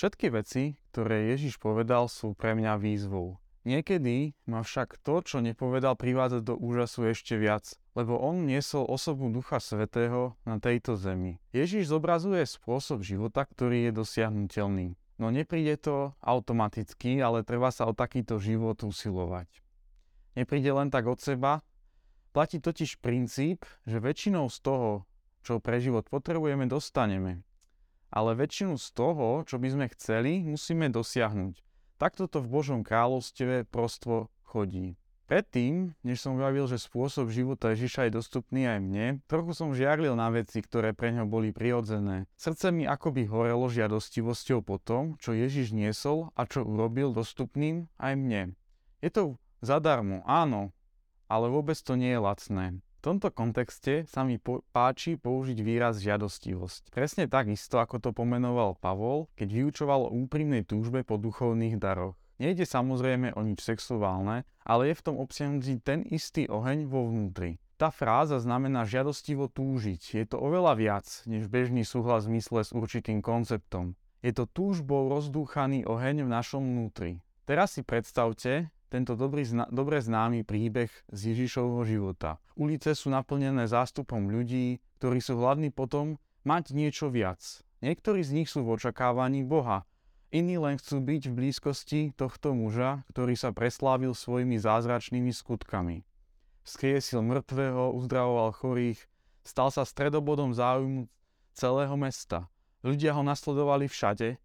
Všetky veci, ktoré Ježiš povedal, sú pre mňa výzvou. Niekedy ma však to, čo nepovedal, privádza do úžasu ešte viac, lebo on niesol osobu Ducha Svetého na tejto zemi. Ježiš zobrazuje spôsob života, ktorý je dosiahnutelný. No nepríde to automaticky, ale treba sa o takýto život usilovať. Nepríde len tak od seba. Platí totiž princíp, že väčšinou z toho, čo pre život potrebujeme, dostaneme ale väčšinu z toho, čo by sme chceli, musíme dosiahnuť. Takto to v Božom kráľovstve prostvo chodí. Predtým, než som vravil, že spôsob života Ježiša je dostupný aj mne, trochu som žiarlil na veci, ktoré pre ňo boli prirodzené. Srdce mi akoby horelo žiadostivosťou po tom, čo Ježiš niesol a čo urobil dostupným aj mne. Je to zadarmo, áno, ale vôbec to nie je lacné. V tomto kontexte sa mi po- páči použiť výraz žiadostivosť. Presne tak isto, ako to pomenoval Pavol, keď vyučoval o úprimnej túžbe po duchovných daroch. Nejde samozrejme o nič sexuálne, ale je v tom obsiahnutý ten istý oheň vo vnútri. Tá fráza znamená žiadostivo túžiť. Je to oveľa viac, než bežný súhlas v zmysle s určitým konceptom. Je to túžbou rozdúchaný oheň v našom vnútri. Teraz si predstavte, tento dobrý, zna- dobre známy príbeh z Ježišovho života. Ulice sú naplnené zástupom ľudí, ktorí sú hladní potom mať niečo viac. Niektorí z nich sú v očakávaní Boha, iní len chcú byť v blízkosti tohto muža, ktorý sa preslávil svojimi zázračnými skutkami. Skriesil mŕtvého, uzdravoval chorých, stal sa stredobodom záujmu celého mesta. Ľudia ho nasledovali všade,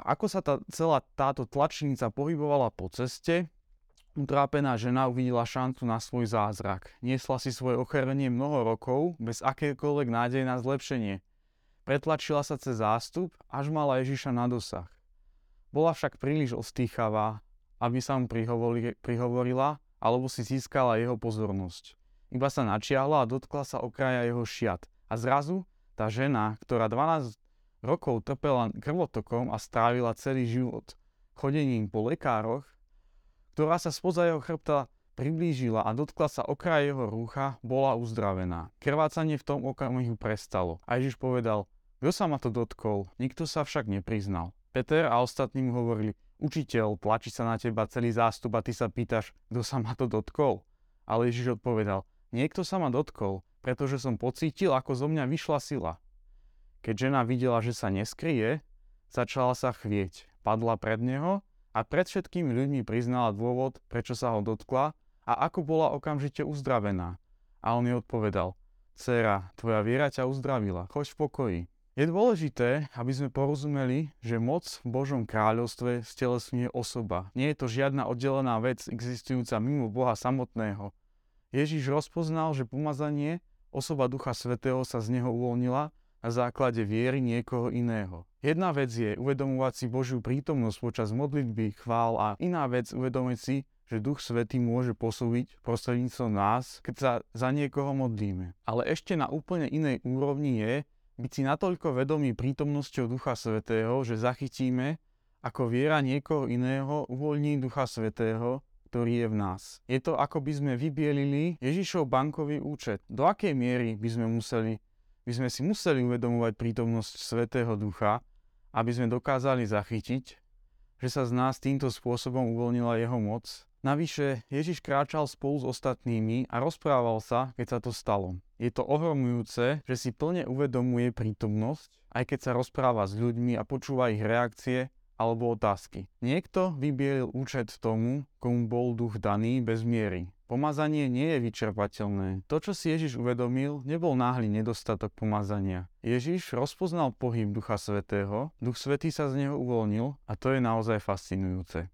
ako sa tá, celá táto tlačnica pohybovala po ceste, utrápená žena uvidela šancu na svoj zázrak. Niesla si svoje ochorenie mnoho rokov bez akékoľvek nádej na zlepšenie. Pretlačila sa cez zástup, až mala Ježiša na dosah. Bola však príliš ostýchavá, aby sa mu prihovorila, alebo si získala jeho pozornosť. Iba sa načiahla a dotkla sa okraja jeho šiat. A zrazu tá žena, ktorá 12 rokov trpela krvotokom a strávila celý život chodením po lekároch, ktorá sa spoza jeho chrbta priblížila a dotkla sa okraj jeho rúcha, bola uzdravená. Krvácanie v tom okamihu prestalo. A Ježiš povedal, kto sa ma to dotkol? Nikto sa však nepriznal. Peter a ostatní mu hovorili, učiteľ, tlačí sa na teba celý zástup a ty sa pýtaš, kto sa ma to dotkol? Ale Ježiš odpovedal, niekto sa ma dotkol, pretože som pocítil, ako zo mňa vyšla sila. Keď žena videla, že sa neskrie, začala sa chvieť. Padla pred neho a pred všetkými ľuďmi priznala dôvod, prečo sa ho dotkla a ako bola okamžite uzdravená. A on jej odpovedal, Cera, tvoja viera ťa uzdravila, choď v pokoji. Je dôležité, aby sme porozumeli, že moc v Božom kráľovstve stelesňuje osoba. Nie je to žiadna oddelená vec existujúca mimo Boha samotného. Ježiš rozpoznal, že pomazanie, osoba Ducha Svetého sa z neho uvoľnila na základe viery niekoho iného. Jedna vec je uvedomovať si Božiu prítomnosť počas modlitby, chvál a iná vec uvedomiť si, že Duch Svetý môže posúviť prostredníctvom nás, keď sa za niekoho modlíme. Ale ešte na úplne inej úrovni je byť si natoľko vedomý prítomnosťou Ducha Svetého, že zachytíme, ako viera niekoho iného uvoľní Ducha Svetého, ktorý je v nás. Je to ako by sme vybielili Ježišov bankový účet. Do akej miery by sme museli by sme si museli uvedomovať prítomnosť Svetého Ducha, aby sme dokázali zachytiť, že sa z nás týmto spôsobom uvoľnila jeho moc. Navyše, Ježiš kráčal spolu s ostatnými a rozprával sa, keď sa to stalo. Je to ohromujúce, že si plne uvedomuje prítomnosť, aj keď sa rozpráva s ľuďmi a počúva ich reakcie alebo otázky. Niekto vybielil účet tomu, komu bol duch daný bez miery. Pomazanie nie je vyčerpateľné. To, čo si Ježiš uvedomil, nebol náhly nedostatok pomazania. Ježiš rozpoznal pohyb Ducha Svetého, Duch Svetý sa z neho uvoľnil a to je naozaj fascinujúce.